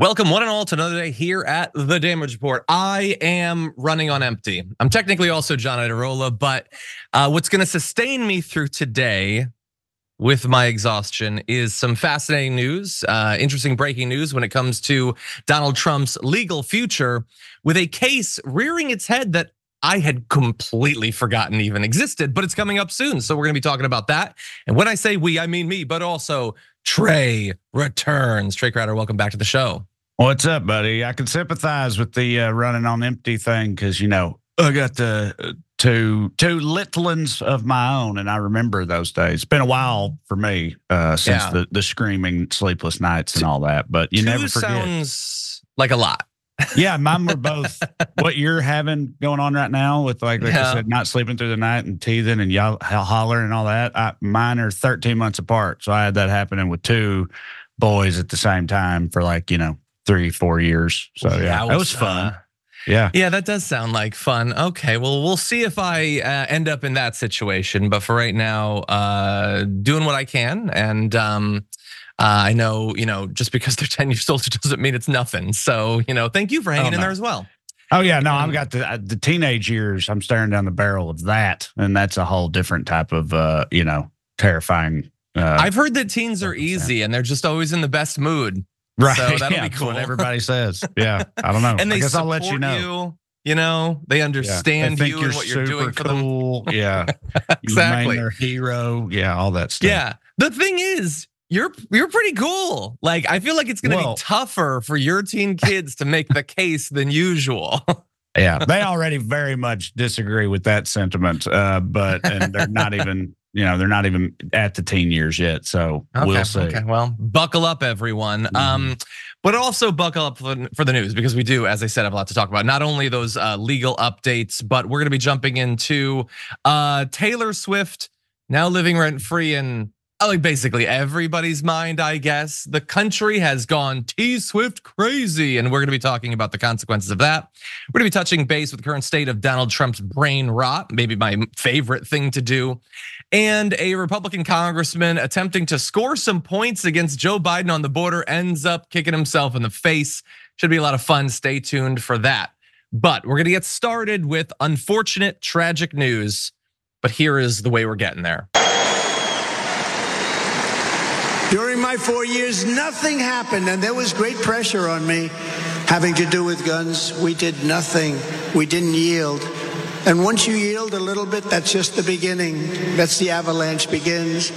Welcome, one and all, to another day here at the Damage Report. I am running on empty. I'm technically also John Iadarola, but uh, what's going to sustain me through today with my exhaustion is some fascinating news, uh, interesting breaking news when it comes to Donald Trump's legal future, with a case rearing its head that I had completely forgotten even existed, but it's coming up soon. So we're gonna be talking about that. And when I say we, I mean me, but also Trae returns. Trae Crowder, welcome back to the show. What's up, buddy? I can sympathize with the uh, running on empty thing because you know I got the uh, two two Litlins of my own, and I remember those days. It's been a while for me uh, since yeah. the the screaming, sleepless nights, and all that. But you two never forget. Sounds like a lot. yeah, mine were both what you're having going on right now with like, like yeah. I said, not sleeping through the night and teething and y'all hollering and all that. I, mine are 13 months apart, so I had that happening with two boys at the same time for like you know three four years. So yeah, yeah was, was fun. Uh, yeah. Yeah, that does sound like fun. Okay, well, we'll see if I uh, end up in that situation. But for right now, uh, doing what I can. And um, uh, I know, you know, just because they're 10 years old doesn't mean it's nothing. So, you know, thank you for hanging oh, no. in there as well. Oh yeah, no, I've got the uh, the teenage years. I'm staring down the barrel of that, and that's a whole different type of, uh, you know, terrifying. Uh, I've heard that teens are easy and they're just always in the best mood. Right. So that'll yeah, be cool. What everybody says. Yeah. I don't know. and they I guess I'll let you know. You. You know, they understand yeah. they you and what you're doing for cool. them. Yeah, exactly. Their hero. Yeah, all that stuff. Yeah. The thing is, you're you're pretty cool. Like I feel like it's gonna well, be tougher for your teen kids to make the case than usual. yeah, they already very much disagree with that sentiment, uh, but and they're not even you know they're not even at the teen years yet. So okay, we'll see. Okay, well, buckle up, everyone. Mm-hmm. Um, but also buckle up for, for, the news because we do, as I said, have a lot to talk about. Not only those uh, legal updates, but we're going to be jumping into uh, Taylor Swift now living rent free in Uh, like basically everybody's mind, I guess. The country has gone T Swift crazy, and we're going to be talking about the consequences of that. We're going to be touching base with the current state of Donald Trump's brain rot, maybe my favorite thing to do, and a Republican congressman attempting to score some points against Joe Biden on the border ends up kicking himself in the face. Should be a lot of fun. Stay tuned for that. But we're going to get started with unfortunate, tragic news. But here is the way we're getting there. During my four years, nothing happened, and there was great pressure on me having to do with guns. We did nothing, we didn't yield. And once you yield a little bit, that's just the beginning. That's the avalanche begins.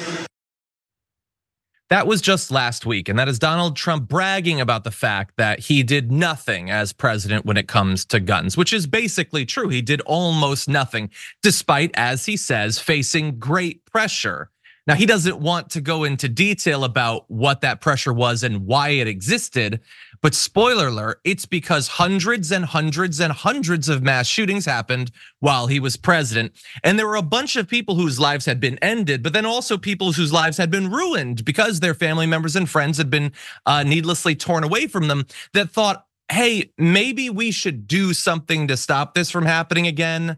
That was just last week, and that is Donald Trump bragging about the fact that he did nothing as president when it comes to guns, which is basically true. He did almost nothing, despite, as he says, facing great pressure. Now, he doesn't want to go into detail about what that pressure was and why it existed. But spoiler alert, it's because hundreds and hundreds and hundreds of mass shootings happened while he was president. And there were a bunch of people whose lives had been ended, but then also people whose lives had been ruined because their family members and friends had been uh, needlessly torn away from them that thought, hey, maybe we should do something to stop this from happening again.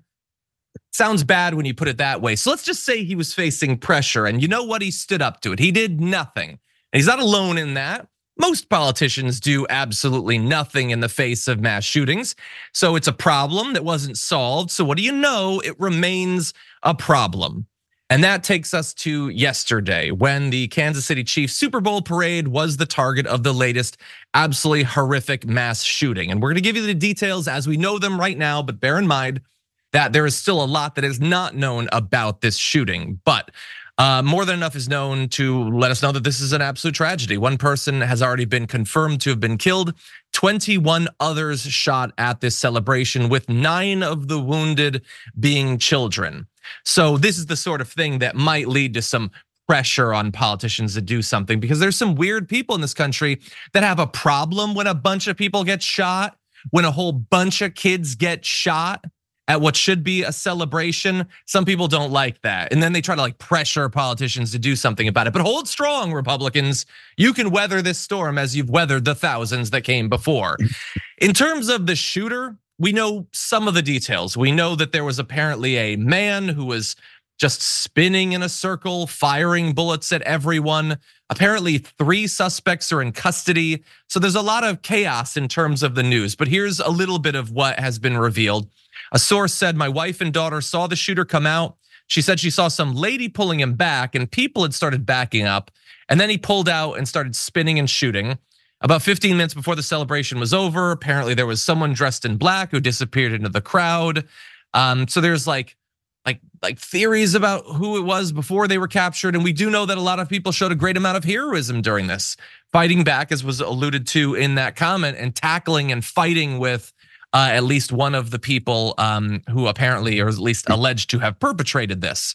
Sounds bad when you put it that way. So let's just say he was facing pressure, and you know what? He stood up to it. He did nothing. And he's not alone in that. Most politicians do absolutely nothing in the face of mass shootings. So it's a problem that wasn't solved. So what do you know? It remains a problem. And that takes us to yesterday when the Kansas City Chiefs Super Bowl parade was the target of the latest absolutely horrific mass shooting. And we're gonna give you the details as we know them right now, but bear in mind, that there is still a lot that is not known about this shooting. But uh, more than enough is known to let us know that this is an absolute tragedy. One person has already been confirmed to have been killed, 21 others shot at this celebration, with nine of the wounded being children. So, this is the sort of thing that might lead to some pressure on politicians to do something because there's some weird people in this country that have a problem when a bunch of people get shot, when a whole bunch of kids get shot at what should be a celebration. Some people don't like that. And then they try to like pressure politicians to do something about it. But hold strong, Republicans. You can weather this storm as you've weathered the thousands that came before. In terms of the shooter, we know some of the details. We know that there was apparently a man who was just spinning in a circle, firing bullets at everyone. Apparently, three suspects are in custody. So there's a lot of chaos in terms of the news. But here's a little bit of what has been revealed. A source said, My wife and daughter saw the shooter come out. She said she saw some lady pulling him back, and people had started backing up. And then he pulled out and started spinning and shooting. About 15 minutes before the celebration was over, apparently there was someone dressed in black who disappeared into the crowd. Um, so there's like like like theories about who it was before they were captured and we do know that a lot of people showed a great amount of heroism during this fighting back as was alluded to in that comment and tackling and fighting with uh, at least one of the people um, who apparently or at least alleged to have perpetrated this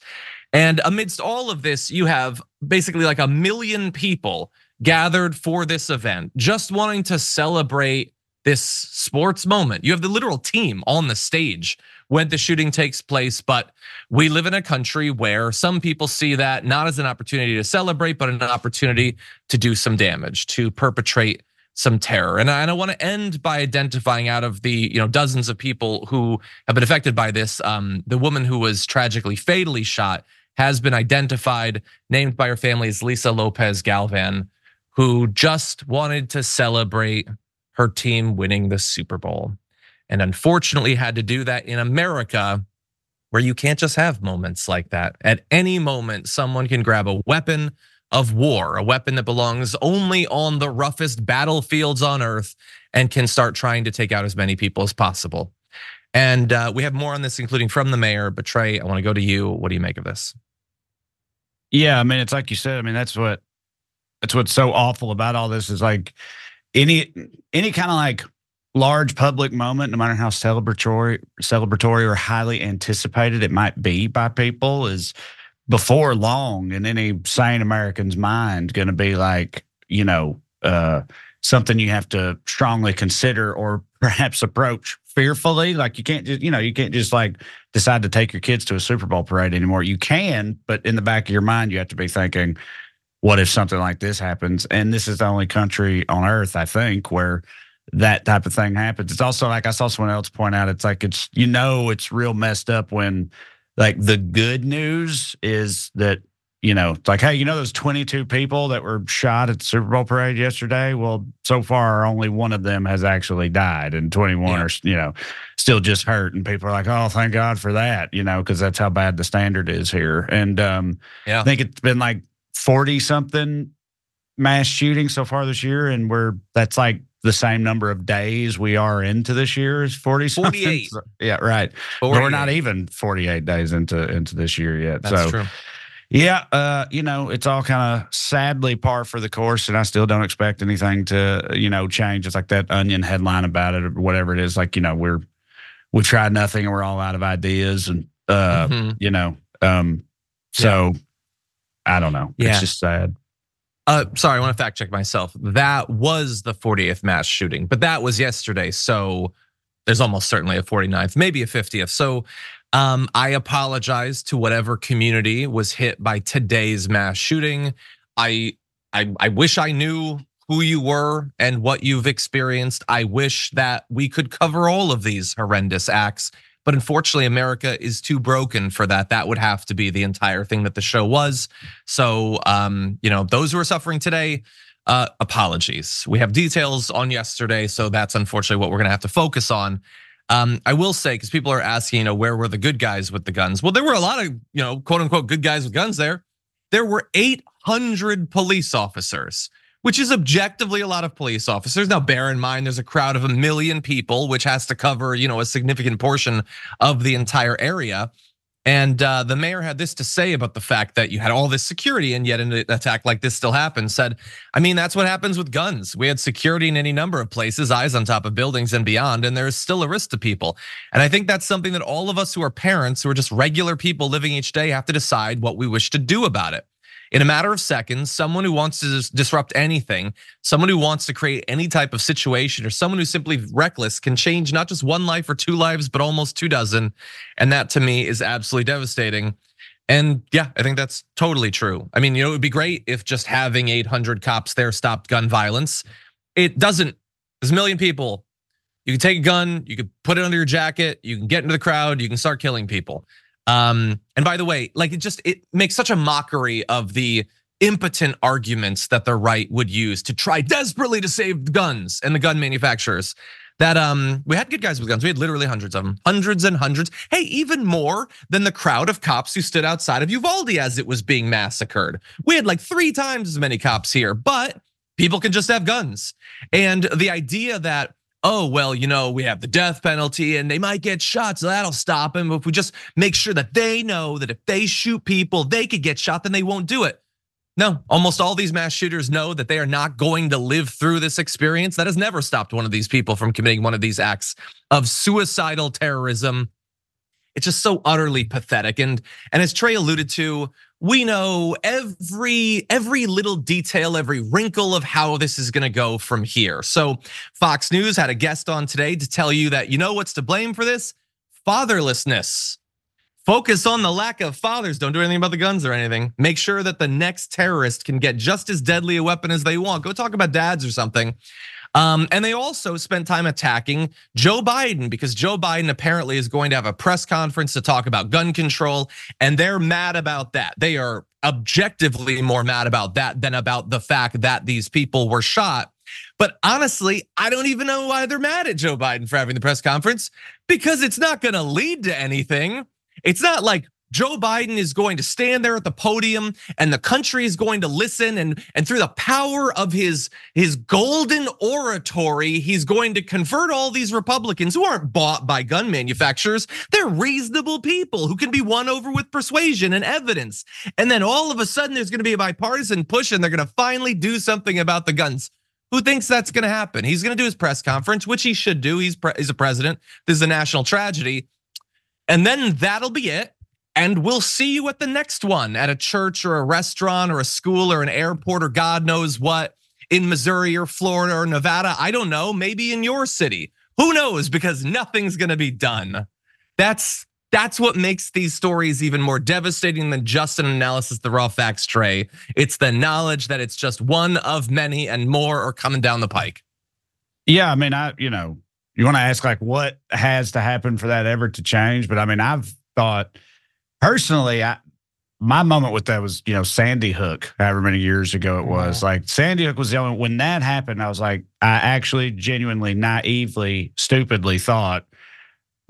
and amidst all of this you have basically like a million people gathered for this event just wanting to celebrate this sports moment you have the literal team on the stage when the shooting takes place. But we live in a country where some people see that not as an opportunity to celebrate, but an opportunity to do some damage, to perpetrate some terror. And I, want to end by identifying out of the you know dozens of people who have been affected by this, um, the woman who was tragically fatally shot has been identified, named by her family as Lisa Lopez Galvan, who just wanted to celebrate her team winning the Super Bowl and unfortunately had to do that in America where you can't just have moments like that. At any moment, someone can grab a weapon of war, a weapon that belongs only on the roughest battlefields on earth and can start trying to take out as many people as possible. And uh, we have more on this, including from the mayor. But Trae, I want to go to you. What do you make of this? Yeah, I mean, it's like you said. I mean, that's what that's what's so awful about all this is like any any kind of like large public moment, no matter how celebratory, celebratory or highly anticipated it might be by people, is before long in any sane American's mind going to be like, you know, uh, something you have to strongly consider or perhaps approach fearfully. Like you can't just, you know, you can't just like decide to take your kids to a Super Bowl parade anymore. You can, but in the back of your mind, you have to be thinking, what if something like this happens? And this is the only country on earth, I think, where that type of thing happens. It's also like I saw someone else point out, it's like it's you know it's real messed up when like the good news is that you know it's like hey you know those 22 people that were shot at the Super Bowl parade yesterday? Well so far only one of them has actually died and 21 yeah. are you know still just hurt and people are like oh thank God for that you know because that's how bad the standard is here. And um yeah. I think it's been like 40 something mass shootings so far this year and we're that's like the same number of days we are into this year is 40 48 yeah right but we're not even 48 days into into this year yet That's so true. yeah uh you know it's all kind of sadly par for the course and i still don't expect anything to you know change it's like that onion headline about it or whatever it is like you know we're we've tried nothing and we're all out of ideas and uh mm-hmm. you know um so yeah. i don't know yeah. it's just sad uh, sorry, I want to fact check myself. That was the 40th mass shooting, but that was yesterday. So there's almost certainly a 49th, maybe a 50th. So um, I apologize to whatever community was hit by today's mass shooting. I, I, I wish I knew who you were and what you've experienced. I wish that we could cover all of these horrendous acts but unfortunately, America is too broken for that. That would have to be the entire thing that the show was. So, um, you know, those who are suffering today, uh, apologies. We have details on yesterday, so that's unfortunately what we're gonna have to focus on. Um, I will say, because people are asking, you know, where were the good guys with the guns? Well, there were a lot of, you know, quote unquote good guys with guns there. There were 800 police officers which is objectively a lot of police officers. Now, bear in mind, there's a crowd of a million people, which has to cover, you know, a significant portion of the entire area. And uh, the mayor had this to say about the fact that you had all this security, and yet an attack like this still happened. Said, I mean, that's what happens with guns. We had security in any number of places, eyes on top of buildings and beyond, and there's still a risk to people. And I think that's something that all of us who are parents, who are just regular people living each day, have to decide what we wish to do about it in a matter of seconds, someone who wants to disrupt anything, someone who wants to create any type of situation, or someone who's simply reckless can change not just one life or two lives, but almost two dozen. And that to me is absolutely devastating. And yeah, I think that's totally true. I mean, you know, it would be great if just having 800 cops there stopped gun violence. It doesn't. There's a million people. You can take a gun, you can put it under your jacket, you can get into the crowd, you can start killing people. Um, and by the way, like it just it makes such a mockery of the impotent arguments that the right would use to try desperately to save guns and the gun manufacturers. That um, we had good guys with guns. We had literally hundreds of them, hundreds and hundreds. Hey, even more than the crowd of cops who stood outside of Uvalde as it was being massacred. We had like three times as many cops here, but people can just have guns. And the idea that oh, well, you know, we have the death penalty and they might get shot, so that'll stop them. If we just make sure that they know that if they shoot people, they could get shot, then they won't do it. No, almost all these mass shooters know that they are not going to live through this experience. That has never stopped one of these people from committing one of these acts of suicidal terrorism. It's just so utterly pathetic. And, and as Trae alluded to, we know every every little detail, every wrinkle of how this is going to go from here. So Fox News had a guest on today to tell you that you know what's to blame for this? Fatherlessness. Focus on the lack of fathers. Don't do anything about the guns or anything. Make sure that the next terrorist can get just as deadly a weapon as they want. Go talk about dads or something. Um, and they also spent time attacking Joe Biden because Joe Biden apparently is going to have a press conference to talk about gun control. And they're mad about that. They are objectively more mad about that than about the fact that these people were shot. But honestly, I don't even know why they're mad at Joe Biden for having the press conference because it's not going to lead to anything. It's not like Joe Biden is going to stand there at the podium and the country is going to listen and and through the power of his his golden oratory he's going to convert all these Republicans who aren't bought by gun manufacturers. They're reasonable people who can be won over with persuasion and evidence. And then all of a sudden there's going to be a bipartisan push and they're going to finally do something about the guns. Who thinks that's going to happen? He's going to do his press conference which he should do. He's he's a president. This is a national tragedy. And then that'll be it and we'll see you at the next one at a church or a restaurant or a school or an airport or God knows what in Missouri or Florida or Nevada. I don't know, maybe in your city. Who knows? Because nothing's gonna be done. That's that's what makes these stories even more devastating than just an analysis, of the raw facts Trae. It's the knowledge that it's just one of many and more are coming down the pike. Yeah, I mean, I, you know, you want to ask like what has to happen for that ever to change? But I mean, I've thought personally, I, my moment with that was, you know, Sandy Hook, however many years ago it was. Mm-hmm. Like Sandy Hook was the only when that happened, I was like, I actually genuinely, naively, stupidly thought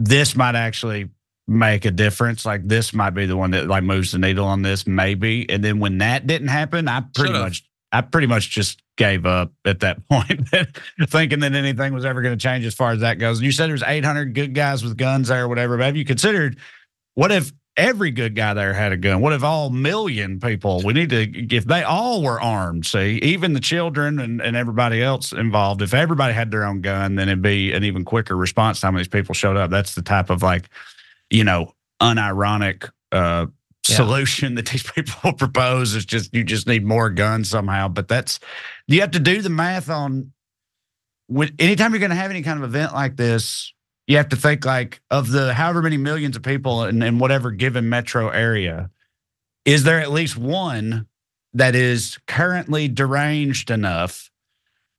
this might actually make a difference. Like this might be the one that like moves the needle on this, maybe. And then when that didn't happen, I pretty Should've. much I pretty much just gave up at that point, thinking that anything was ever going to change as far as that goes. And you said there's 800 good guys with guns there or whatever. But have you considered what if every good guy there had a gun. What if all million people? We need to if they all were armed. See, even the children and, and everybody else involved. If everybody had their own gun, then it'd be an even quicker response time when these people showed up. That's the type of like, you know, unironic uh, yeah. solution that these people propose. Is just you just need more guns somehow. But that's you have to do the math on. When, anytime you're going to have any kind of event like this, you have to think like of the however many millions of people in, in whatever given metro area, is there at least one that is currently deranged enough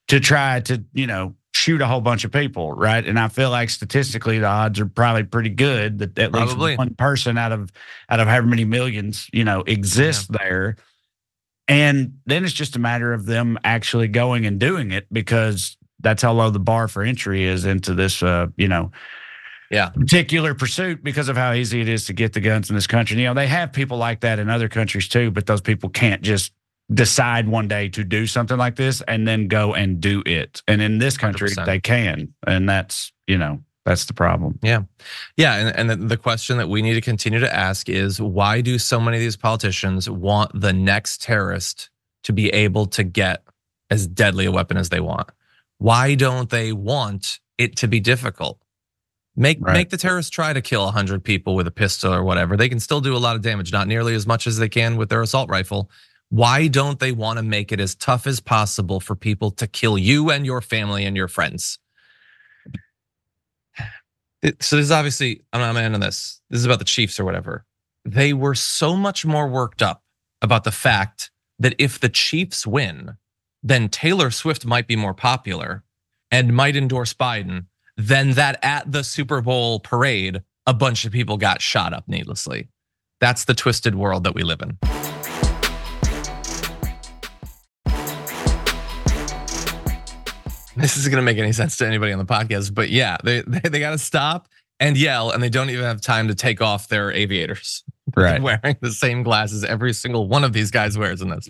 to try to, you know, shoot a whole bunch of people, right? And I feel like statistically the odds are probably pretty good that at probably. least one person out of out of however many millions, you know, exists yeah. there. And then it's just a matter of them actually going and doing it because that's how low the bar for entry is into this, uh, you know, yeah, particular pursuit because of how easy it is to get the guns in this country. You know, they have people like that in other countries too, but those people can't just decide one day to do something like this and then go and do it. And in this country, 100%. they can, and that's you know that's the problem. Yeah. Yeah. And, and the question that we need to continue to ask is why do so many of these politicians want the next terrorist to be able to get as deadly a weapon as they want? Why don't they want it to be difficult? Make right. make the terrorists try to kill 100 people with a pistol or whatever. They can still do a lot of damage, not nearly as much as they can with their assault rifle. Why don't they want to make it as tough as possible for people to kill you and your family and your friends? So this is obviously I'm not into this. This is about the Chiefs or whatever. They were so much more worked up about the fact that if the Chiefs win, then Taylor Swift might be more popular and might endorse Biden than that at the Super Bowl parade a bunch of people got shot up needlessly. That's the twisted world that we live in. This isn't going to make any sense to anybody on the podcast, but yeah, they they, they got to stop and yell, and they don't even have time to take off their aviators. Right, wearing the same glasses every single one of these guys wears in this.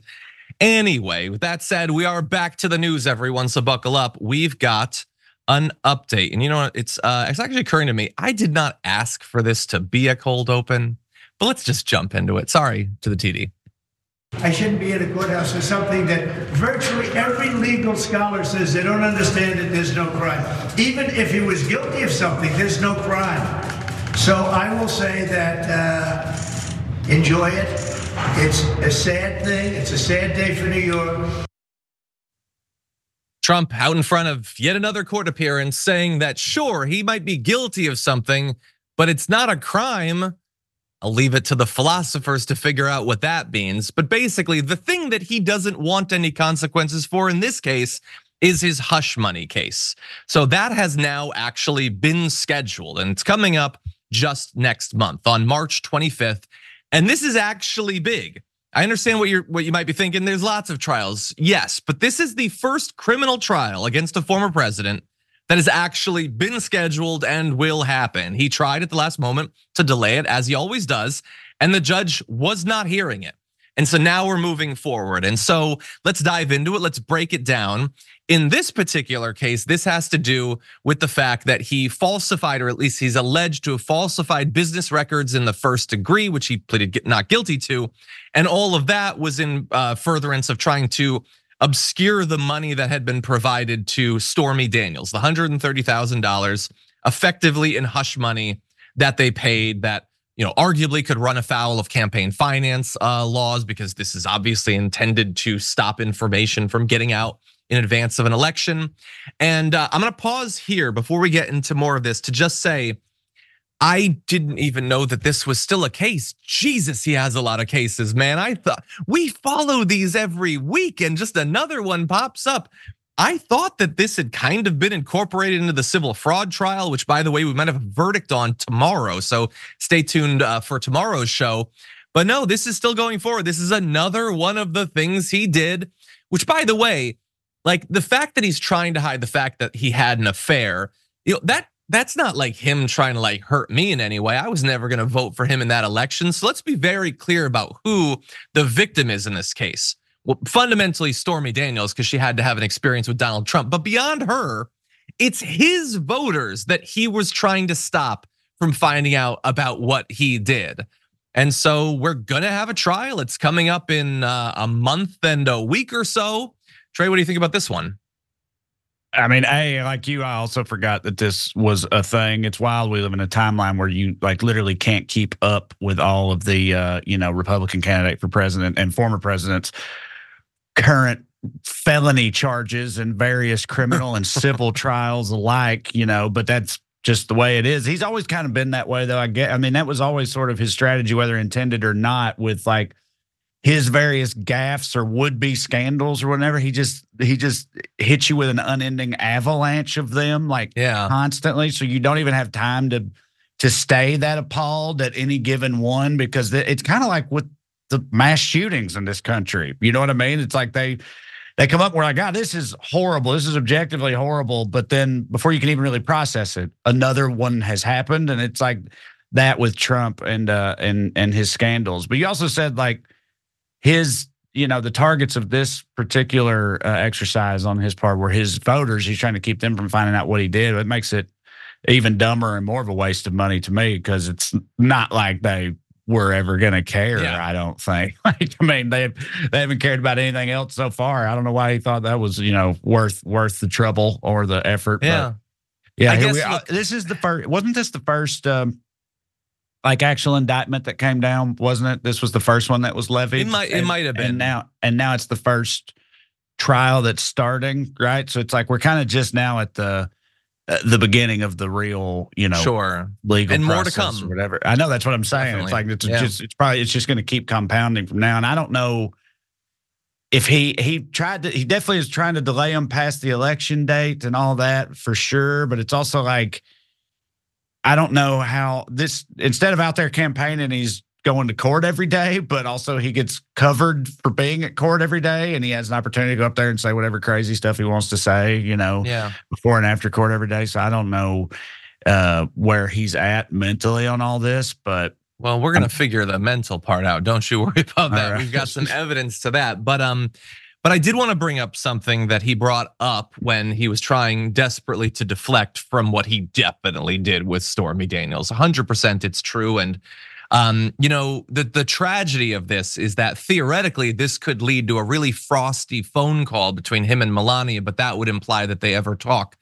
Anyway, with that said, we are back to the news, everyone. So buckle up. We've got an update, and you know what? It's uh, it's actually occurring to me. I did not ask for this to be a cold open, but let's just jump into it. Sorry to the TD. I shouldn't be in a courthouse for something that virtually every legal scholar says they don't understand that there's no crime. Even if he was guilty of something, there's no crime. So I will say that uh, enjoy it. It's a sad thing. It's a sad day for New York. Trump out in front of yet another court appearance saying that sure, he might be guilty of something, but it's not a crime. I'll leave it to the philosophers to figure out what that means. But basically, the thing that he doesn't want any consequences for in this case is his hush money case. So that has now actually been scheduled and it's coming up just next month on March 25th. And this is actually big. I understand what you're what you might be thinking. There's lots of trials. Yes, but this is the first criminal trial against a former president that has actually been scheduled and will happen. He tried at the last moment to delay it as he always does, and the judge was not hearing it. And so now we're moving forward. And so let's dive into it. Let's break it down. In this particular case, this has to do with the fact that he falsified, or at least he's alleged to have falsified business records in the first degree, which he pleaded not guilty to. And all of that was in uh, furtherance of trying to obscure the money that had been provided to Stormy Daniels, the $130,000 effectively in hush money that they paid that you know, arguably could run afoul of campaign finance uh, laws because this is obviously intended to stop information from getting out in advance of an election. And uh, I'm going to pause here before we get into more of this to just say, I didn't even know that this was still a case. Jesus, he has a lot of cases, man. I thought we follow these every week and just another one pops up. I thought that this had kind of been incorporated into the civil fraud trial, which, by the way, we might have a verdict on tomorrow. So stay tuned uh, for tomorrow's show. But no, this is still going forward. This is another one of the things he did, which, by the way, like the fact that he's trying to hide the fact that he had an affair, you know, that that's not like him trying to like hurt me in any way. I was never going to vote for him in that election. So let's be very clear about who the victim is in this case well, fundamentally Stormy Daniels because she had to have an experience with Donald Trump. But beyond her, it's his voters that he was trying to stop from finding out about what he did. And so we're gonna have a trial. It's coming up in uh, a month and a week or so. Trey, what do you think about this one? I mean, a like you, I also forgot that this was a thing. It's wild. We live in a timeline where you like literally can't keep up with all of the uh, you know Republican candidate for president and former presidents current felony charges and various criminal and civil trials alike, you know, but that's just the way it is. He's always kind of been that way though. I get I mean that was always sort of his strategy whether intended or not with like his various gaffes or would be scandals or whatever. He just he just hits you with an unending avalanche of them like yeah. constantly so you don't even have time to to stay that appalled at any given one because it's kind of like with the mass shootings in this country. You know what I mean? It's like they they come up, we're like, God, this is horrible. This is objectively horrible. But then before you can even really process it, another one has happened. And it's like that with Trump and uh and and his scandals. But you also said like his you know the targets of this particular uh, exercise on his part were his voters he's trying to keep them from finding out what he did it makes it even dumber and more of a waste of money to me because it's not like they were ever going to care. Yeah. I don't think. Like, I mean, they they haven't cared about anything else so far. I don't know why he thought that was you know worth worth the trouble or the effort. Yeah, yeah. I Guess, we, look, this is the first. Wasn't this the first? Um, like actual indictment that came down, wasn't it? This was the first one that was levied. It might, it might have been. And now, and now it's the first trial that's starting, right? So it's like we're kind of just now at the Uh, the beginning of the real, you know, sure, legal and more to come, or whatever. I know that's what I'm saying. Definitely. It's like it's yeah. just it's probably it's just going to keep compounding from now. And I don't know if he he tried to he definitely is trying to delay him past the election date and all that for sure. But it's also like I don't know how this instead of out there campaigning, he's going to court every day, but also he gets covered for being at court every day and he has an opportunity to go up there and say whatever crazy stuff he wants to say, you know, yeah. before and after court every day. So I don't know uh, where he's at mentally on all this, but well, we're gonna figure the mental part out. Don't you worry about that. Right. We've got some evidence to that. But um, but I did want to bring up something that he brought up when he was trying desperately to deflect from what he definitely did with Stormy Daniels. 100% it's true. And um, you know, the the tragedy of this is that theoretically this could lead to a really frosty phone call between him and Melania, but that would imply that they ever talk.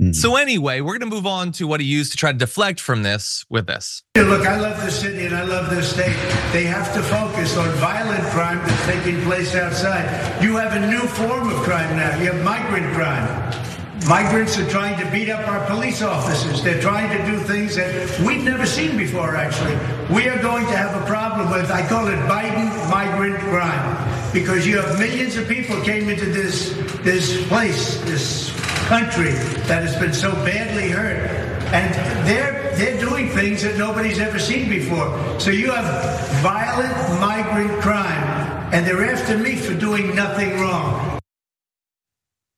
Mm. So anyway, we're going to move on to what he used to try to deflect from this with this. Look, I love the city and I love this state. They have to focus on violent crime that's taking place outside. You have a new form of crime now. You have migrant crime. Migrants are trying to beat up our police officers. They're trying to do things that we've never seen before, actually. We are going to have a problem with, I call it Biden migrant crime, because you have millions of people came into this, this place, this country that has been so badly hurt. And they're, they're doing things that nobody's ever seen before. So you have violent migrant crime, and they're after me for doing nothing wrong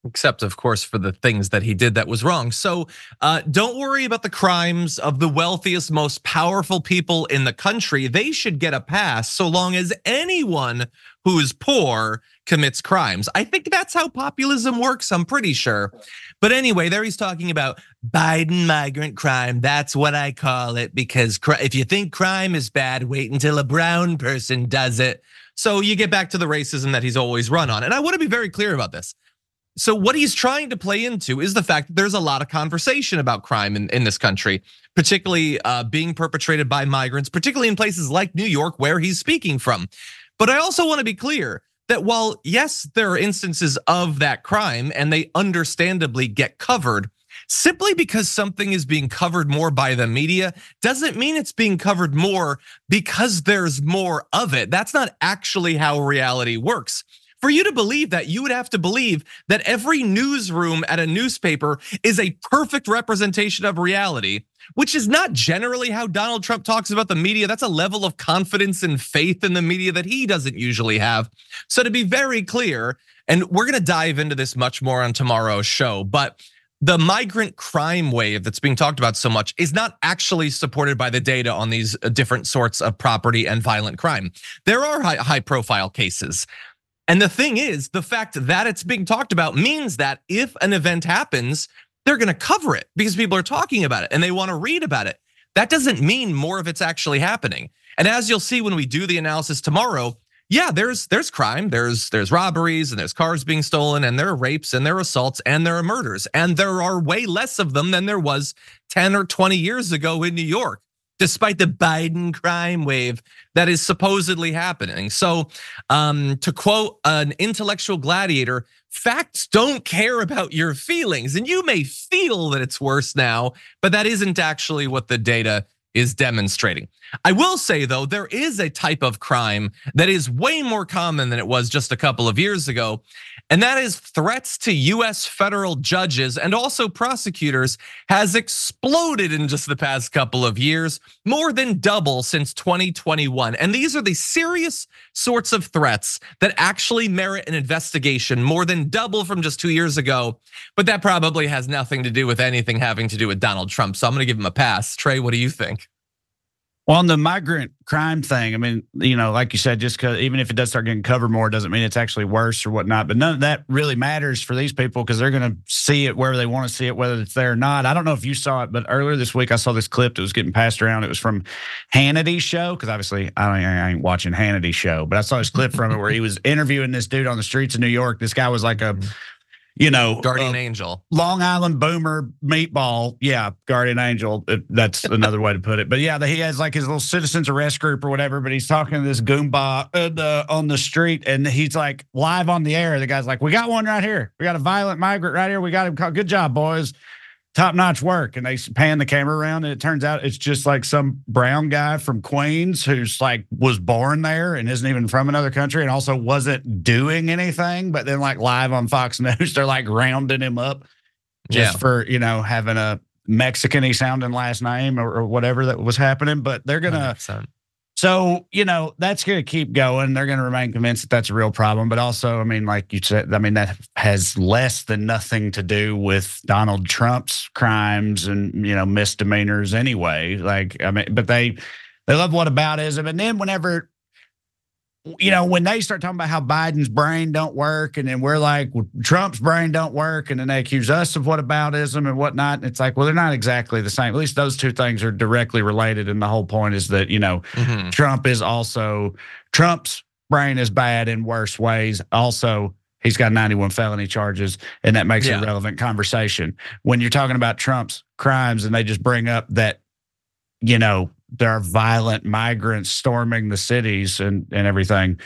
except of course for the things that he did that was wrong. So uh, don't worry about the crimes of the wealthiest, most powerful people in the country. They should get a pass so long as anyone who's poor commits crimes. I think that's how populism works, I'm pretty sure. But anyway, there he's talking about Biden migrant crime. That's what I call it because if you think crime is bad, wait until a brown person does it. So you get back to the racism that he's always run on. And I want to be very clear about this. So what he's trying to play into is the fact that there's a lot of conversation about crime in, in this country, particularly uh, being perpetrated by migrants, particularly in places like New York, where he's speaking from. But I also want to be clear that while yes, there are instances of that crime and they understandably get covered, simply because something is being covered more by the media doesn't mean it's being covered more because there's more of it. That's not actually how reality works. For you to believe that, you would have to believe that every newsroom at a newspaper is a perfect representation of reality, which is not generally how Donald Trump talks about the media. That's a level of confidence and faith in the media that he doesn't usually have. So, to be very clear, and we're gonna dive into this much more on tomorrow's show, but the migrant crime wave that's being talked about so much is not actually supported by the data on these uh, different sorts of property and violent crime. There are high, profile cases. And the thing is, the fact that it's being talked about means that if an event happens, they're gonna cover it because people are talking about it and they wanna read about it. That doesn't mean more of it's actually happening. And as you'll see when we do the analysis tomorrow, yeah, there's there's crime, there's there's robberies and there's cars being stolen and there are rapes and there are assaults and there are murders and there are way less of them than there was 10 or 20 years ago in New York despite the Biden crime wave that is supposedly happening. So, um, to quote an intellectual gladiator, facts don't care about your feelings. And you may feel that it's worse now, but that isn't actually what the data is demonstrating. I will say though, there is a type of crime that is way more common than it was just a couple of years ago. And that is threats to US federal judges and also prosecutors has exploded in just the past couple of years, more than double since 2021. And these are the serious sorts of threats that actually merit an investigation, more than double from just two years ago. But that probably has nothing to do with anything having to do with Donald Trump. So I'm gonna give him a pass. Trae, what do you think? Well, on the migrant crime thing, I mean, you know, like you said, just because even if it does start getting covered more, doesn't mean it's actually worse or whatnot. But none of that really matters for these people because they're going to see it where they want to see it, whether it's there or not. I don't know if you saw it, but earlier this week I saw this clip that was getting passed around. It was from Hannity's show because obviously I, I ain't watching Hannity's show, but I saw this clip from it where he was interviewing this dude on the streets of New York. This guy was like a mm-hmm. You know, guardian uh, angel, Long Island boomer meatball. Yeah, guardian angel. That's another way to put it. But yeah, he has like his little citizens arrest group or whatever. But he's talking to this goomba uh, on the street, and he's like live on the air. The guy's like, "We got one right here. We got a violent migrant right here. We got him. Caught. Good job, boys." Top notch work. And they pan the camera around, and it turns out it's just like some brown guy from Queens who's like was born there and isn't even from another country and also wasn't doing anything. But then, like live on Fox News, they're like rounding him up just yeah. for, you know, having a Mexican-y sounding last name or, or whatever that was happening. But they're gonna 100%. So, you know, that's going to keep going. They're going to remain convinced that that's a real problem. But also, I mean, like you said, I mean, that has less than nothing to do with Donald Trump's crimes and, you know, misdemeanors anyway. Like, I mean, but they, they love what whataboutism. And then whenever, you know, when they start talking about how Biden's brain don't work, and then we're like, well, Trump's brain don't work, and then they accuse us of whataboutism and whatnot. And it's like, well, they're not exactly the same. At least those two things are directly related. And the whole point is that, you know, Mhm. Trump is also Trump's brain is bad in worse ways. Also, he's got 91 felony charges, and that makes it Yeah. a relevant conversation. When you're talking about Trump's crimes and they just bring up that, you know, there are violent migrants storming the cities and, and everything.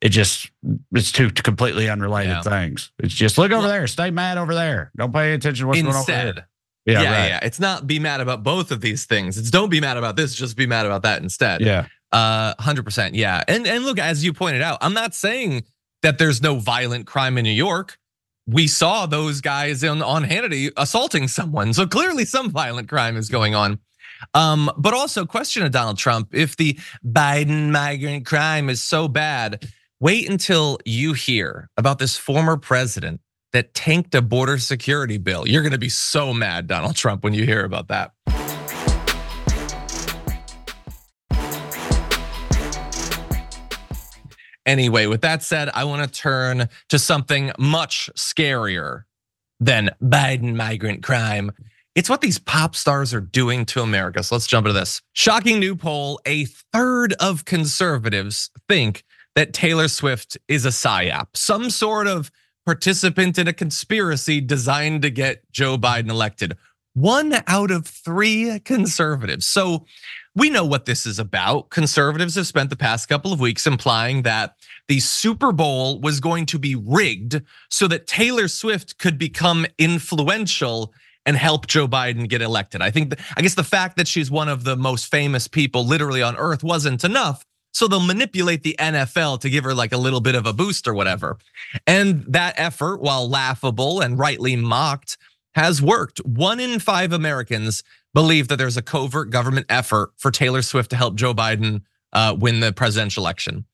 It just it's two completely unrelated Yeah. things. It's just look over there, stay mad over there. Don't pay attention to what's going on over Instead, yeah, Yeah, yeah. It's not be mad about both of these things. It's don't be mad about this. Just be mad about that instead. Yeah. Uh, hundred percent. Yeah, and and look, as you pointed out, I'm not saying that there's no violent crime in New York. We saw those guys on on Hannity assaulting someone, so clearly some violent crime is going on. Um, but also question of Donald Trump: if the Biden migrant crime is so bad, wait until you hear about this former president that tanked a border security bill. You're going to be so mad, Donald Trump, when you hear about that. Anyway, with that said, I want to turn to something much scarier than Biden migrant crime. It's what these pop stars are doing to America. So let's jump into this. Shocking new poll a third of conservatives think that Taylor Swift is a psyop, some sort of participant in a conspiracy designed to get Joe Biden elected. One out of three conservatives. So we know what this is about. Conservatives have spent the past couple of weeks implying that the Super Bowl was going to be rigged so that Taylor Swift could become influential and help Joe Biden get elected. I think, I guess the fact that she's one of the most famous people literally on earth wasn't enough. So they'll manipulate the NFL to give her like a little bit of a boost or whatever. And that effort, while laughable and rightly mocked, has worked. One in five Americans believe that there's a covert government effort for Taylor Swift to help Joe Biden uh, win the presidential election.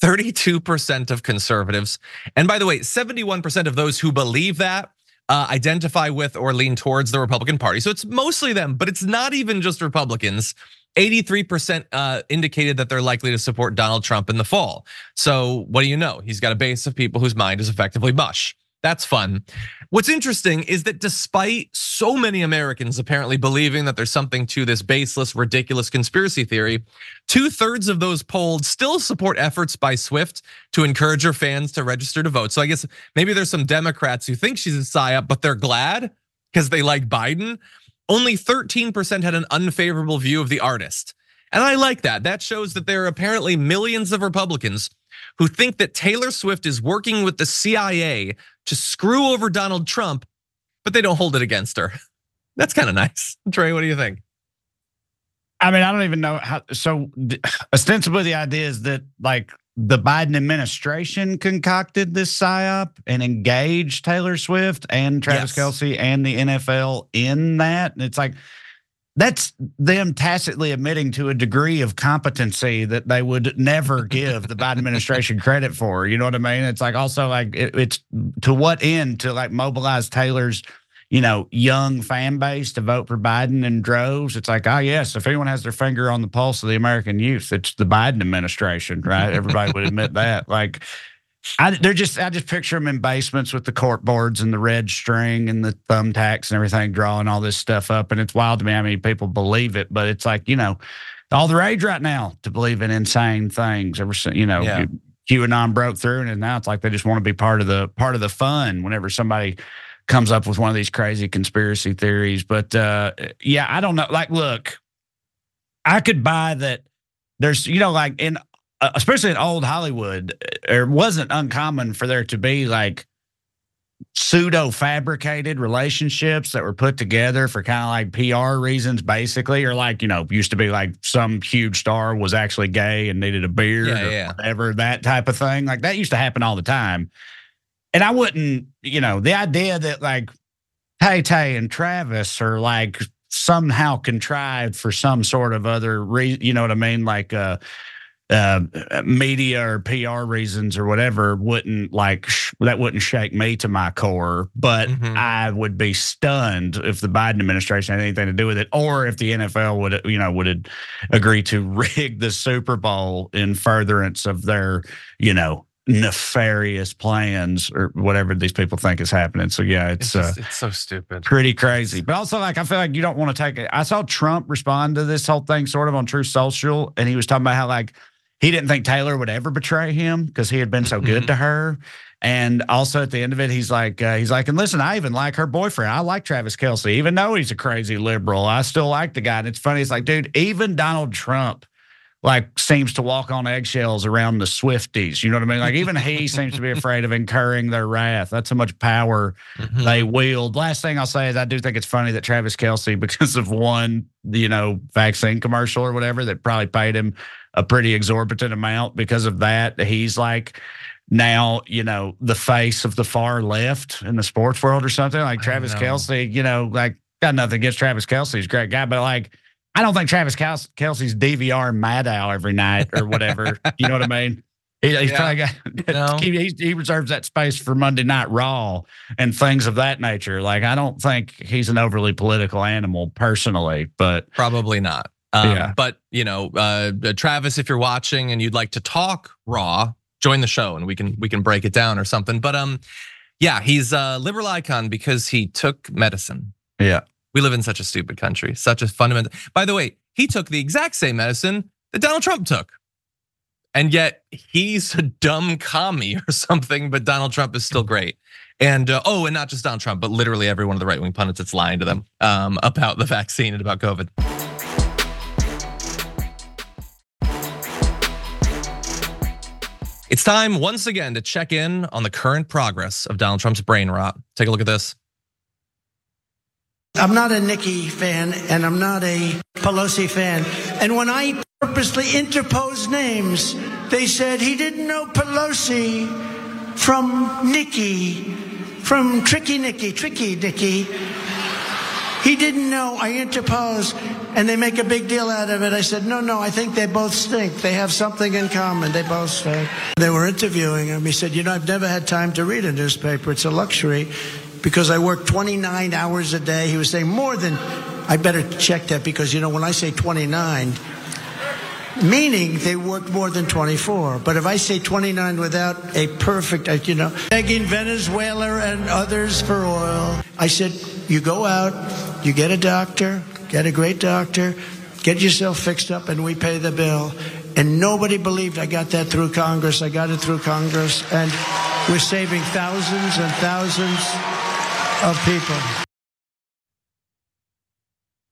32% of conservatives, and by the way, 71% of those who believe that identify with or lean towards the Republican Party. So it's mostly them, but it's not even just Republicans. 83% uh, indicated that they're likely to support Donald Trump in the fall. So what do you know? He's got a base of people whose mind is effectively mush. That's fun. What's interesting is that despite so many Americans apparently believing that there's something to this baseless, ridiculous conspiracy theory, two thirds of those polled still support efforts by Swift to encourage her fans to register to vote. So I guess maybe there's some Democrats who think she's a psyop, but they're glad because they like Biden. Only 13% had an unfavorable view of the artist. And I like that. That shows that there are apparently millions of Republicans who think that Taylor Swift is working with the CIA to screw over Donald Trump, but they don't hold it against her. That's kind of nice. Trae, what do you think? I mean, I don't even know how. So, ostensibly, the idea is that like the Biden administration concocted this psyop and engaged Taylor Swift and Travis Yes. Kelce and the NFL in that. And it's like that's them tacitly admitting to a degree of competency that they would never give the Biden administration credit for. You know what I mean? It's like also like it, it's to what end to like mobilize Taylor's you know, young fan base to vote for Biden in droves. It's like, oh yes, if anyone has their finger on the pulse of the American youth, it's the Biden administration, right? Everybody would admit that. Like, I they're just I just picture them in basements with the court boards and the red string and the thumbtacks and everything, drawing all this stuff up. And it's wild to me how many people believe it, but it's like you know, all the rage right now to believe in insane things. Ever since you know. Yeah. QAnon broke through, and now it's like they just want to be part of the part of the fun. Whenever somebody comes up with one of these crazy conspiracy theories. But uh, yeah, I don't know. Like, look, I could buy that. There's, you know, like in, especially in old Hollywood, uh, it wasn't uncommon for there to be like pseudo fabricated relationships that were put together for kind of like PR reasons, basically, or like, you know, used to be like some huge star was actually gay and needed a beard Yeah, or yeah. whatever, that type of thing. Like that used to happen all the time. And I wouldn't, you know, the idea that like Tay Tay and Travis are like somehow contrived for some sort of other reason. You know what I mean? Like uh, uh, media or PR reasons or whatever wouldn't like sh- that wouldn't shake me to my core. But mm-hmm. I would be stunned if the Biden administration had anything to do with it, or if the NFL would you know would agree to rig the Super Bowl in furtherance of their you know nefarious plans or whatever these people think is happening. So yeah, it's it's, just, uh, it's so stupid, pretty crazy. But also, like I feel like you don't want to take it. I saw Trump respond to this whole thing sort of on Truth Social, and he was talking about how like he didn't think Taylor would ever betray him because he had been so good mm-hmm. to her. And also at the end of it, he's like, uh, he's like, and listen, I even like her boyfriend. I like Travis Kelce, even though he's a crazy liberal. I still like the guy. And it's funny. It's like, dude, even Donald Trump like seems to walk on eggshells around the Swifties. You know what I mean? Like even he seems to be afraid of incurring their wrath. That's how much power mm-hmm. they wield. Last thing I'll say is I do think it's funny that Travis Kelce, because of one, you know, vaccine commercial or whatever, that probably paid him a pretty exorbitant amount because of that. He's like now, you know, the face of the far left in the sports world or something. Like Travis Kelce, you know, like got nothing against Travis Kelce. He's a great guy, but like I don't think Travis Kelce's DVR Maddow every night or whatever. you know what I mean? He, he's yeah. probably got, no. he, he reserves that space for Monday Night Raw and things of that nature. Like, I don't think he's an overly political animal personally, but probably not. Um, yeah. But you know, uh, Travis, if you're watching and you'd like to talk Raw, join the show and we can we can break it down or something. But um, yeah, he's a liberal icon because he took medicine. Yeah. We live in such a stupid country, such a fundamental. By the way, he took the exact same medicine that Donald Trump took. And yet he's a dumb commie or something, but Donald Trump is still great. And uh, oh, and not just Donald Trump, but literally every one of the right wing pundits that's lying to them um, about the vaccine and about COVID. It's time once again to check in on the current progress of Donald Trump's brain rot. Take a look at this. I'm not a Nikki fan and I'm not a Pelosi fan. And when I purposely interposed names, they said he didn't know Pelosi from Nikki, from Tricky Nikki, Tricky Nikki. He didn't know. I interposed and they make a big deal out of it. I said, no, no, I think they both stink. They have something in common. They both stink. They were interviewing him. He said, you know, I've never had time to read a newspaper. It's a luxury because I work 29 hours a day. He was saying more than, I better check that because, you know, when I say 29, meaning they worked more than 24. But if I say 29 without a perfect, uh, you know, begging Venezuela and others for oil, I said, you go out, you get a doctor, get a great doctor, get yourself fixed up, and we pay the bill. And nobody believed I got that through Congress. I got it through Congress. And we're saving thousands and thousands of people.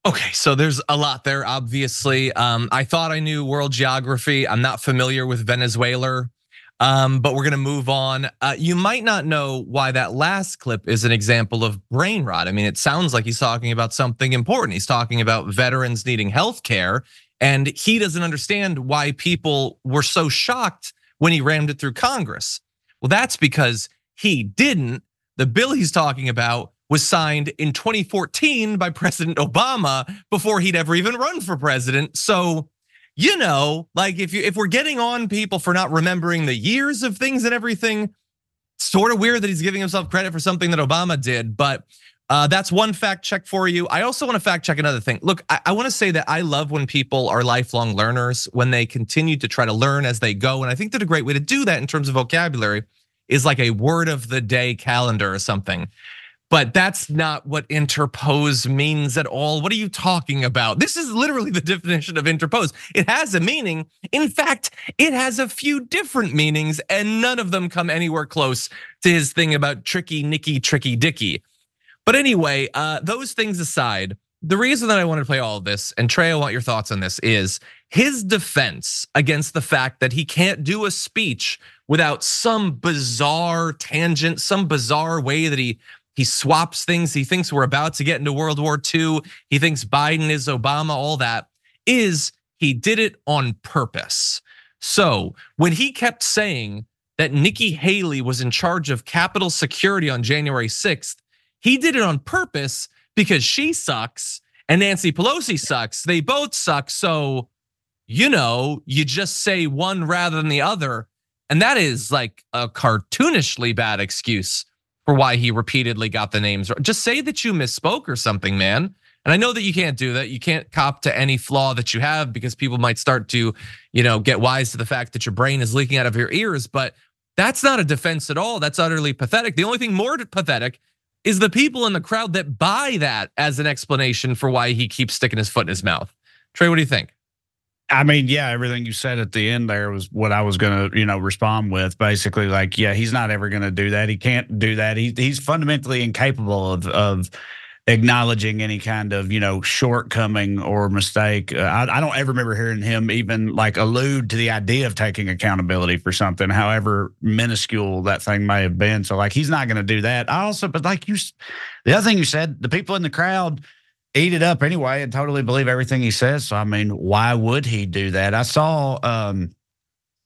Okay, so there's a lot there, obviously. Um, I thought I knew world geography. I'm not familiar with Venezuela, um, but we're gonna move on. Uh, you might not know why that last clip is an example of brain rot. I mean, it sounds like he's talking about something important. He's talking about veterans needing health care, and he doesn't understand why people were so shocked when he rammed it through Congress. Well, that's because he didn't the bill he's talking about was signed in 2014 by President Obama before he'd ever even run for president. So, you know, like if you if we're getting on people for not remembering the years of things and everything, sort of weird that he's giving himself credit for something that Obama did, but uh, that's one fact check for you. I also want to fact check another thing. Look, I, I want to say that I love when people are lifelong learners, when they continue to try to learn as they go. And I think that a great way to do that in terms of vocabulary is like a word of the day calendar or something. But that's not what interpose means at all. What are you talking about? This is literally the definition of interpose. It has a meaning. In fact, it has a few different meanings, and none of them come anywhere close to his thing about tricky Nicky, tricky Dicky. But anyway, uh, those things aside, the reason that I wanted to play all of this, and Trae, I want your thoughts on this, is his defense against the fact that he can't do a speech without some bizarre tangent, some bizarre way that he he swaps things. He thinks we're about to get into World War II. He thinks Biden is Obama, all that is he did it on purpose. So when he kept saying that Nikki Haley was in charge of Capitol security on January 6th, he did it on purpose because she sucks and Nancy Pelosi sucks. They both suck. So, you know, you just say one rather than the other. And that is like a cartoonishly bad excuse for why he repeatedly got the names. Just say that you misspoke or something, man. And I know that you can't do that. You can't cop to any flaw that you have because people might start to, you know, get wise to the fact that your brain is leaking out of your ears. But that's not a defense at all. That's utterly pathetic. The only thing more pathetic is the people in the crowd that buy that as an explanation for why he keeps sticking his foot in his mouth. Trae, what do you think? I mean, yeah, everything you said at the end there was what I was going to, you know, respond with. Basically, like, yeah, he's not ever going to do that. He can't do that. He, he's fundamentally incapable of of acknowledging any kind of you know shortcoming or mistake. Uh, I, I, don't ever remember hearing him even like allude to the idea of taking accountability for something, however minuscule that thing may have been. So like he's not going to do that. I also, but like you, the other thing you said, the people in the crowd eat it up anyway and totally believe everything he says. So I mean, why would he do that? I saw um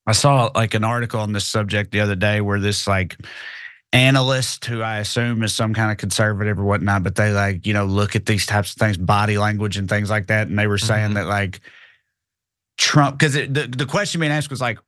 I saw like an article on this subject the other day where this like analyst who I assume is some kind of conservative or whatnot, but they like, you know, look at these types of things, body language and things like that. And they were saying mm-hmm. that like Trump, because the, the question being asked was like,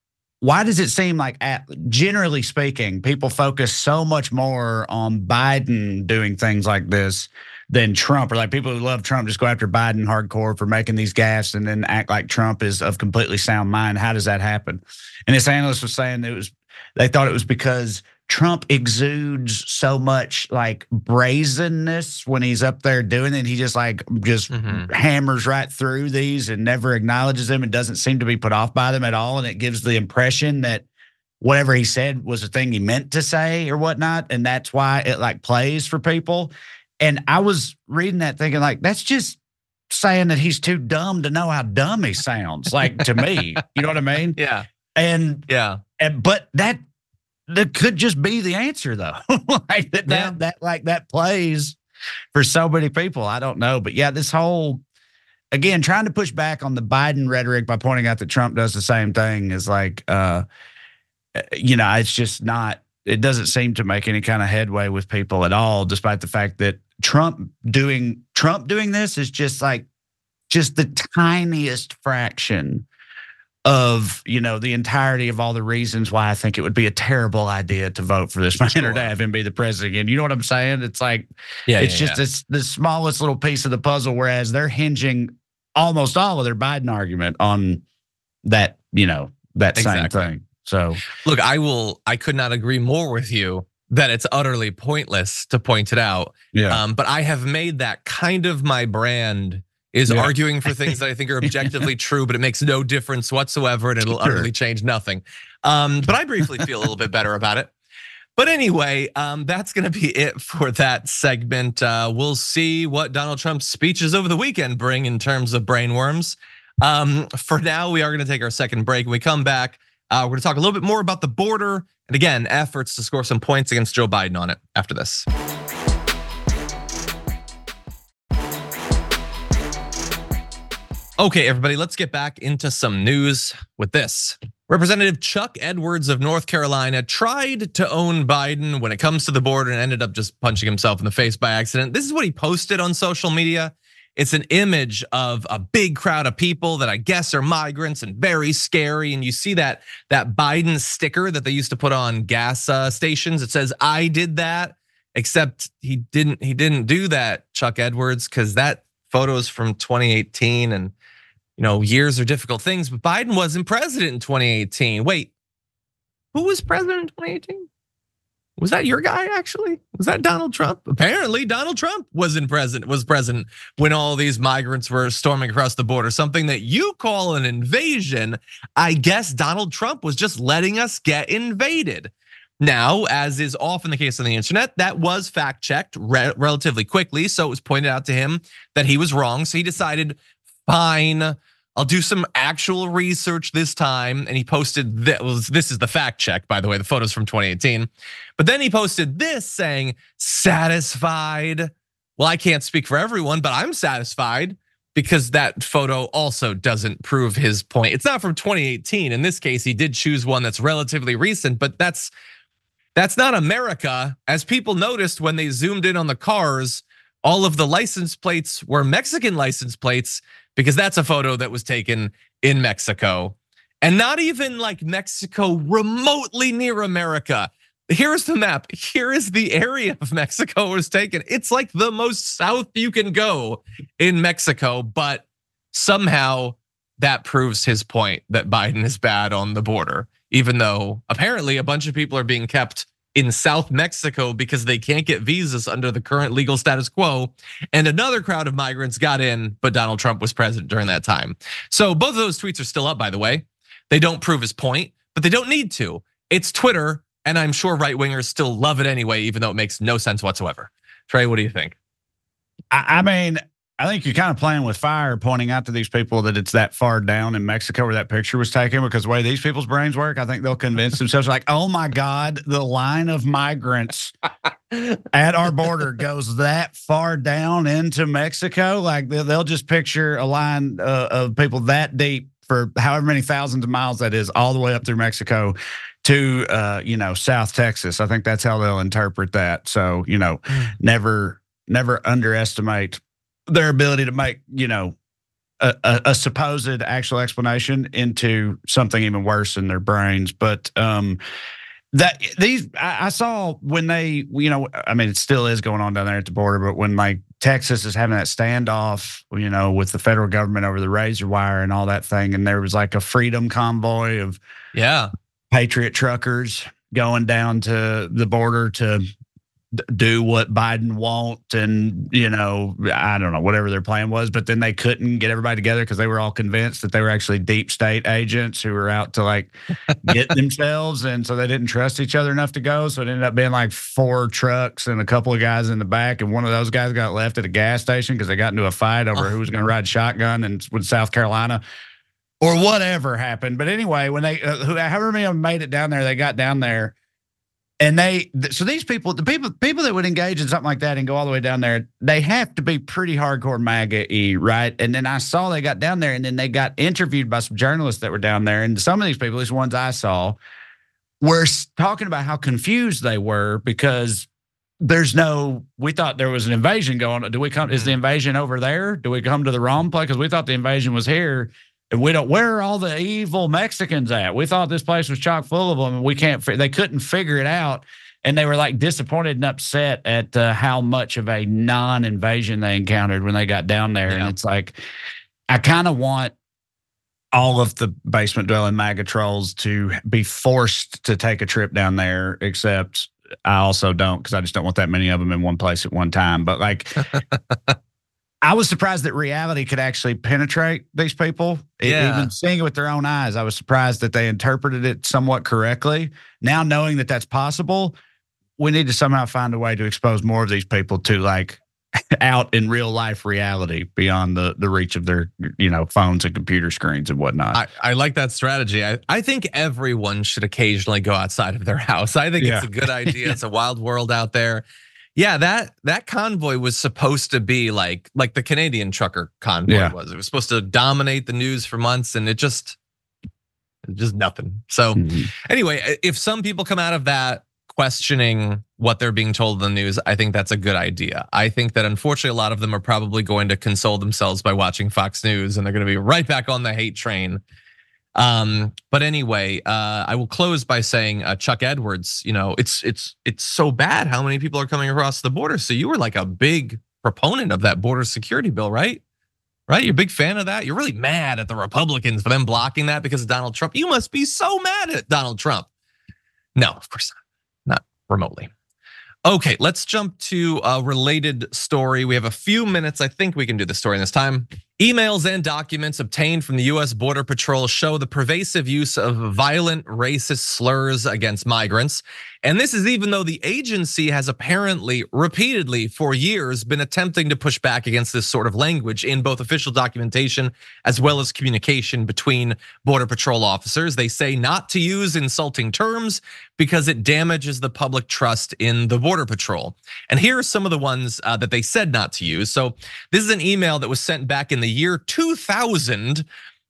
why does it seem like, at, generally speaking, people focus so much more on Biden doing things like this than Trump, or like people who love Trump just go after Biden hardcore for making these gaffes and then act like Trump is of completely sound mind. How does that happen? And this analyst was saying it was they thought it was because Trump exudes so much like brazenness when he's up there doing it. He just like just mm-hmm. hammers right through these and never acknowledges them and doesn't seem to be put off by them at all. And it gives the impression that whatever he said was a thing he meant to say or whatnot. And that's why it like plays for people. And I was reading that thinking, like, that's just saying that he's too dumb to know how dumb he sounds, like to me. You know what I mean? Yeah. And yeah. And but that that could just be the answer though. like that, yeah. that that like that plays for so many people. I don't know. But yeah, this whole again, trying to push back on the Biden rhetoric by pointing out that Trump does the same thing is like uh you know, it's just not it doesn't seem to make any kind of headway with people at all, despite the fact that Trump doing Trump doing this is just like just the tiniest fraction of you know the entirety of all the reasons why I think it would be a terrible idea to vote for this man sure. or to have him be the president again. You know what I'm saying? It's like yeah, it's yeah, just yeah. It's the smallest little piece of the puzzle. Whereas they're hinging almost all of their Biden argument on that you know that exactly. same thing. So look, I will. I could not agree more with you that it's utterly pointless to point it out. Yeah. Um, but I have made that kind of my brand is yeah. arguing for things that I think are objectively true, but it makes no difference whatsoever and it'll sure. utterly change nothing. Um, but I briefly feel a little bit better about it. But anyway, um, that's going to be it for that segment. Uh, we'll see what Donald Trump's speeches over the weekend bring in terms of brainworms. Um, for now, we are going to take our second break. When we come back, uh, we're going to talk a little bit more about the border and again, efforts to score some points against Joe Biden on it after this. Okay, everybody, let's get back into some news with this. Representative Chuck Edwards of North Carolina tried to own Biden when it comes to the border and ended up just punching himself in the face by accident. This is what he posted on social media. It's an image of a big crowd of people that I guess are migrants and very scary. And you see that that Biden sticker that they used to put on gas uh, stations. It says "I did that," except he didn't. He didn't do that, Chuck Edwards, because that photo is from 2018, and you know years are difficult things. But Biden wasn't president in 2018. Wait, who was president in 2018? Was that your guy actually? Was that Donald Trump? Apparently, Donald Trump was in president was president when all these migrants were storming across the border. Something that you call an invasion. I guess Donald Trump was just letting us get invaded. Now, as is often the case on the internet, that was fact checked re- relatively quickly. So it was pointed out to him that he was wrong. So he decided, fine, I'll do some actual research this time. And he posted that this is the fact check, by the way, the photos from 2018. But then he posted this saying, satisfied. Well, I can't speak for everyone, but I'm satisfied because that photo also doesn't prove his point. It's not from 2018. In this case, he did choose one that's relatively recent, but that's that's not America. As people noticed when they zoomed in on the cars all of the license plates were Mexican license plates because that's a photo that was taken in Mexico. And not even like Mexico remotely near America. Here's the map. Here is the area of Mexico was taken. It's like the most south you can go in Mexico, but somehow that proves his point that Biden is bad on the border, even though apparently a bunch of people are being kept in South Mexico because they can't get visas under the current legal status quo. And another crowd of migrants got in, but Donald Trump was president during that time. So both of those tweets are still up, by the way. They don't prove his point, but they don't need to. It's Twitter, and I'm sure right wingers still love it anyway, even though it makes no sense whatsoever. Trae, what do you think? I mean, I think you're kind of playing with fire, pointing out to these people that it's that far down in Mexico where that picture was taken. Because the way these people's brains work, I think they'll convince themselves, like, "Oh my God, the line of migrants at our border goes that far down into Mexico." Like they'll just picture a line uh, of people that deep for however many thousands of miles that is, all the way up through Mexico to uh, you know South Texas. I think that's how they'll interpret that. So you know, mm. never never underestimate their ability to make you know a, a, a, supposed actual explanation into something even worse in their brains. But um, that these I, I, saw when they you know I mean it still is going on down there at the border, but when like Texas is having that standoff, you know, with the federal government over the razor wire and all that thing, and there was like a freedom convoy of yeah patriot truckers going down to the border to do what Biden want and you know I don't know whatever their plan was but then they couldn't get everybody together because they were all convinced that they were actually deep state agents who were out to like get themselves and so they didn't trust each other enough to go so it ended up being like four trucks and a couple of guys in the back and one of those guys got left at a gas station because they got into a fight over who was going to ride shotgun and with South Carolina or whatever happened but anyway when they uh, however many of them made it down there they got down there and they so these people the people people that would engage in something like that and go all the way down there they have to be pretty hardcore maga e right? And then i saw they got down there and then they got interviewed by some journalists that were down there. And some of these people these ones i saw were talking about how confused they were because there's no we thought there was an invasion going on do we come is the mm-hmm. invasion over there? Do we come to the wrong place? Because we thought the invasion was here and we don't where are all the evil Mexicans at? We thought this place was chock full of them, and we can't. They couldn't figure it out, and they were like disappointed and upset at uh, how much of a non-invasion they encountered when they got down there. Yeah. And it's like, I kind of want all of the basement dwelling MAGA trolls to be forced to take a trip down there, except I also don't because I just don't want that many of them in one place at one time. But like, I was surprised that reality could actually penetrate these people. Yeah. Even seeing it with their own eyes, I was surprised that they interpreted it somewhat correctly. Now, knowing that that's possible, we need to somehow find a way to expose more of these people to like out in real life reality beyond the the reach of their you know phones and computer screens and whatnot. I, I like that strategy. I, I think everyone should occasionally go outside of their house. I think yeah. it's a good idea. it's a wild world out there. Yeah, that that convoy was supposed to be like like the Canadian trucker convoy yeah. was. It was supposed to dominate the news for months, and it just just nothing. So mm-hmm. anyway, if some people come out of that questioning what they're being told in the news, I think that's a good idea. I think that unfortunately a lot of them are probably going to console themselves by watching Fox News, and they're going to be right back on the hate train um, but anyway, uh, I will close by saying uh, Chuck Edwards. You know, it's it's it's so bad how many people are coming across the border. So you were like a big proponent of that border security bill, right? Right? You're a big fan of that. You're really mad at the Republicans for them blocking that because of Donald Trump. You must be so mad at Donald Trump. No, of course not. Not remotely. Okay, let's jump to a related story. We have a few minutes. I think we can do the story in this time. Emails and documents obtained from the US Border Patrol show the pervasive use of violent racist slurs against migrants. And this is even though the agency has apparently repeatedly for years been attempting to push back against this sort of language in both official documentation as well as communication between Border Patrol officers. They say not to use insulting terms because it damages the public trust in the Border Patrol. And here are some of the ones uh, that they said not to use. So this is an email that was sent back in the year 2000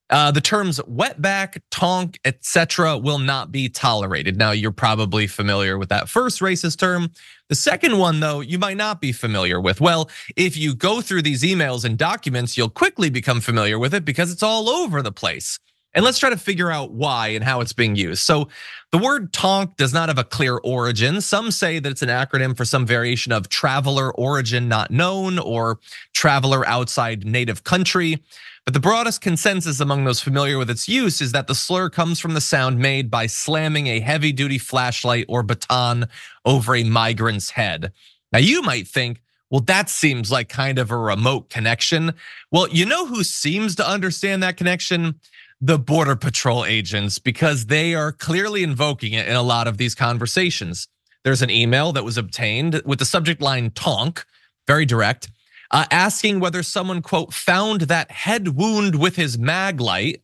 Uh, the terms wetback, tonk, etc., will not be tolerated. Now, you're probably familiar with that first racist term. The second one, though, you might not be familiar with. Well, if you go through these emails and documents, you'll quickly become familiar with it because it's all over the place. And let's try to figure out why and how it's being used. So, the word tonk does not have a clear origin. Some say that it's an acronym for some variation of traveler origin not known or traveler outside native country. But the broadest consensus among those familiar with its use is that the slur comes from the sound made by slamming a heavy duty flashlight or baton over a migrant's head. Now, you might think, well, that seems like kind of a remote connection. Well, you know who seems to understand that connection? The Border Patrol agents, because they are clearly invoking it in a lot of these conversations. There's an email that was obtained with the subject line tonk, very direct uh, asking whether someone, quote, found that head wound with his Maglite.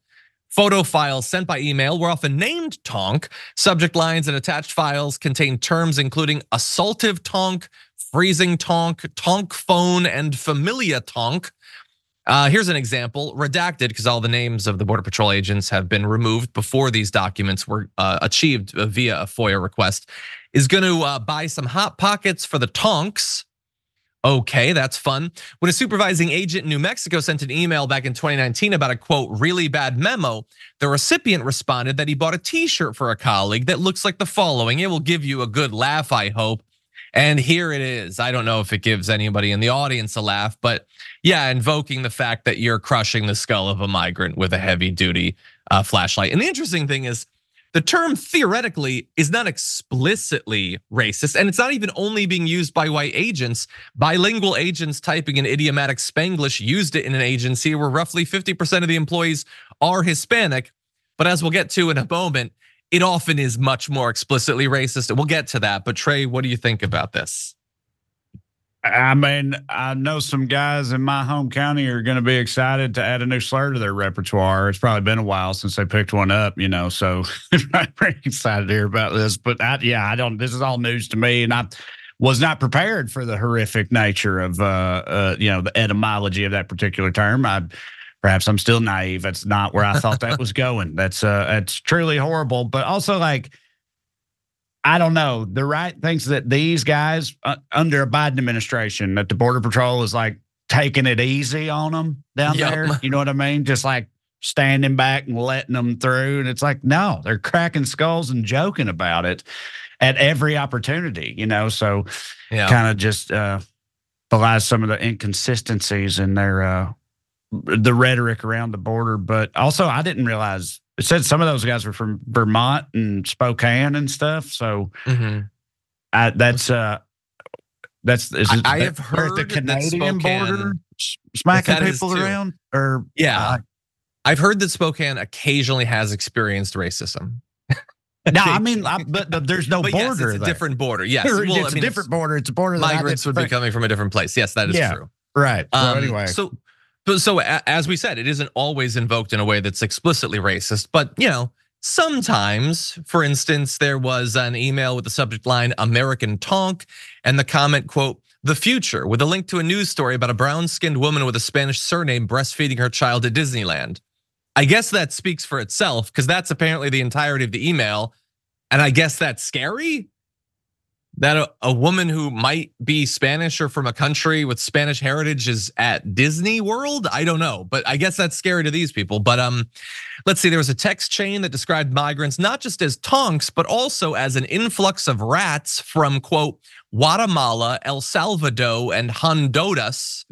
Photo files sent by email were often named tonk. Subject lines and attached files contain terms including assaultive tonk, freezing tonk, tonk phone, and familia tonk. Uh, here's an example, redacted because all the names of the Border Patrol agents have been removed before these documents were uh, achieved via a FOIA request. Is going to uh, buy some hot pockets for the tonks. Okay, that's fun. When a supervising agent in New Mexico sent an email back in 2019 about a quote, really bad memo, the recipient responded that he bought a t shirt for a colleague that looks like the following. It will give you a good laugh, I hope. And here it is. I don't know if it gives anybody in the audience a laugh, but yeah, invoking the fact that you're crushing the skull of a migrant with a heavy duty uh, flashlight. And the interesting thing is, the term theoretically is not explicitly racist, and it's not even only being used by white agents. Bilingual agents typing in idiomatic Spanglish used it in an agency where roughly 50% of the employees are Hispanic. But as we'll get to in a moment, it often is much more explicitly racist. We'll get to that. But Trae, what do you think about this? I mean, I know some guys in my home county are going to be excited to add a new slur to their repertoire. It's probably been a while since they picked one up, you know, so I'm pretty excited to hear about this. But I, yeah, I don't, this is all news to me. And I was not prepared for the horrific nature of, uh, uh you know, the etymology of that particular term. I, perhaps I'm still naive. That's not where I thought that was going. That's, uh, that's truly horrible. But also, like, I don't know. The right thinks that these guys uh, under a Biden administration, that the Border Patrol is like taking it easy on them down yep. there. You know what I mean? Just like standing back and letting them through. And it's like, no, they're cracking skulls and joking about it at every opportunity, you know? So yeah. kind of just uh, belies some of the inconsistencies in their, uh, the rhetoric around the border. But also, I didn't realize it said some of those guys were from Vermont and Spokane and stuff. So mm-hmm. I, that's uh that's is it, I have heard the Canadian border smacking people around or yeah. Uh, I've heard that Spokane occasionally has experienced racism. no, I mean, I, but, but, there's no but border. Yes, it's a there. different border. Yes, well, it's I mean, a different it's, border. It's a border. That migrants would be coming from a different place. Yes, that is yeah, true. Right. Um, so anyway, so so as we said, it isn't always invoked in a way that's explicitly racist, but you know, sometimes, for instance, there was an email with the subject line American Tonk and the comment quote, the future with a link to a news story about a brown skinned woman with a Spanish surname breastfeeding her child at Disneyland. I guess that speaks for itself because that's apparently the entirety of the email. And I guess that's scary that a, a, woman who might be Spanish or from a country with Spanish heritage is at Disney World? I don't know, but I guess that's scary to these people. But um, let's see, there was a text chain that described migrants not just as tonks, but also as an influx of rats from quote Guatemala, El Salvador, and Honduras.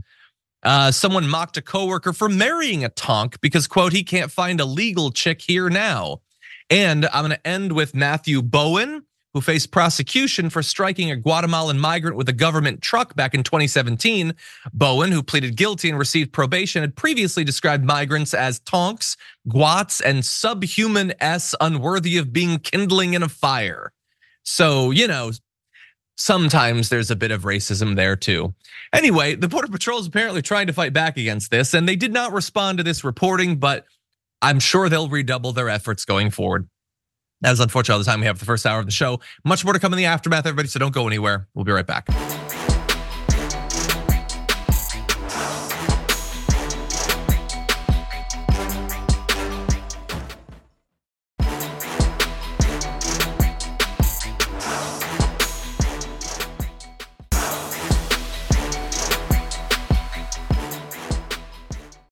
Uh, someone mocked a coworker for marrying a tonk because quote he can't find a legal chick here now. And I'm going to end with Matthew Bowen who faced prosecution for striking a Guatemalan migrant with a government truck back in 2017. Bowen, who pleaded guilty and received probation, had previously described migrants as tonks, guats, and subhuman s unworthy of being kindling in a fire. So, you know, sometimes there's a bit of racism there too. Anyway, the Border Patrol is apparently trying to fight back against this, and they did not respond to this reporting, but I'm sure they'll redouble their efforts going forward. That is unfortunately all the time we have for the first hour of the show. Much more to come in the aftermath, everybody, so don't go anywhere. We'll be right back.